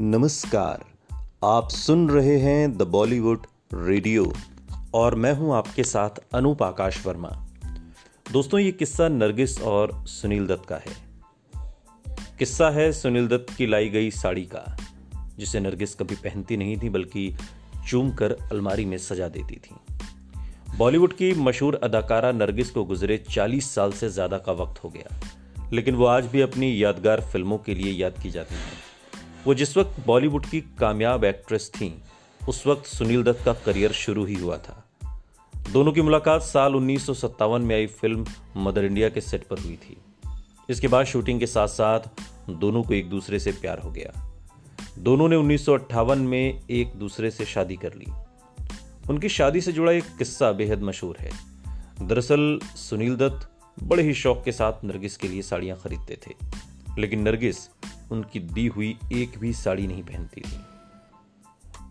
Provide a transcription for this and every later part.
नमस्कार। आप सुन रहे हैं द बॉलीवुड रेडियो और मैं हूँ आपके साथ अनूप आकाश वर्मा। दोस्तों, ये किस्सा नरगिस और सुनील दत्त का है। किस्सा है सुनील दत्त की लाई गई साड़ी का, जिसे नरगिस कभी पहनती नहीं थी, बल्कि चूम कर अलमारी में सजा देती थी। बॉलीवुड की मशहूर अदाकारा नरगिस को गुजरे 40 साल से ज़्यादा का वक्त हो गया, लेकिन वो आज भी अपनी यादगार फ़िल्मों के लिए याद की जाती हैं। वो जिस वक्त बॉलीवुड की कामयाब एक्ट्रेस थीं, उस वक्त सुनील दत्त का करियर शुरू ही हुआ था। दोनों की मुलाकात साल उन्नीस सौ सत्तावन में आई फ़िल्म मदर इंडिया के सेट पर हुई थी। इसके बाद शूटिंग के साथ साथ दोनों को एक दूसरे से प्यार हो गया। दोनों ने उन्नीस सौ अट्ठावन में एक दूसरे से शादी कर ली। उनकी शादी से जुड़ा एक किस्सा बेहद मशहूर है। दरअसल, सुनील दत्त बड़े ही शौक के साथ नरगिस के लिए साड़ियाँ खरीदते थे। लेकिन नरगिस उनकी दी हुई एक भी साड़ी नहीं पहनती थी।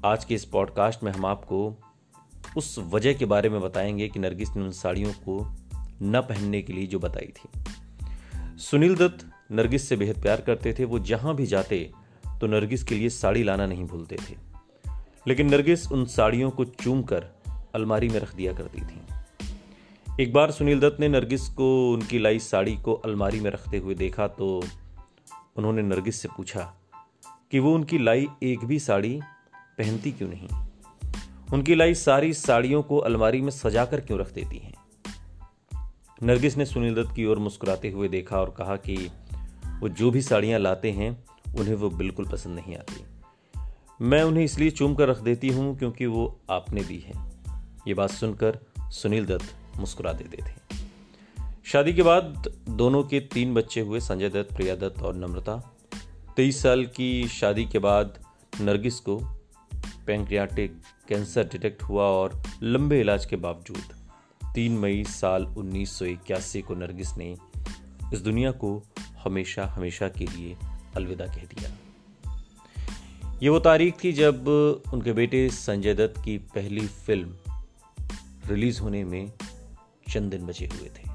आज के इस पॉडकास्ट में हम आपको उस वजह के बारे में बताएँगे कि नरगिस ने उन साड़ियों को न पहनने के लिए जो बताई थी। सुनील दत्त नरगिस से बेहद प्यार करते थे, वो जहाँ भी जाते तो नरगिस के लिए साड़ी लाना नहीं भूलते थे। लेकिन नरगिस उन साड़ियों को चूम कर अलमारी में रख दिया करती थी। एक बार सुनील दत्त ने नरगिस को, उनकी लाई साड़ी को अलमारी में रखते हुए देखा तो उन्होंने नरगिस से पूछा कि वो उनकी लाई एक भी साड़ी पहनती क्यों नहीं? उनकी लाई सारी साड़ियों को अलमारी में सजाकर क्यों रख देती हैं? नरगिस ने सुनील दत्त की ओर मुस्कुराते हुए देखा और कहा कि वो जो भी साड़ियाँ लाते हैं, उन्हें वो बिल्कुल पसंद नहीं आती। मैं उन्हें इसलिए चूम कर रख देती हूँ क्योंकि वो आपने दी है। ये बात सुनकर सुनील दत्त मुस्कुरा देते थे शादी के बाद दोनों के तीन बच्चे हुए, संजय दत्त, प्रिया दत्त और नम्रता। तेईस साल की शादी के बाद नरगिस को पेंक्रियाटिक कैंसर डिटेक्ट हुआ और लंबे इलाज के बावजूद तीन मई साल उन्नीस सौ इक्यासी को नरगिस ने इस दुनिया को हमेशा हमेशा के लिए अलविदा कह दिया। ये वो तारीख थी जब उनके बेटे संजय दत्त की पहली फ़िल्म रिलीज़ होने में चंद दिन बचे हुए थे।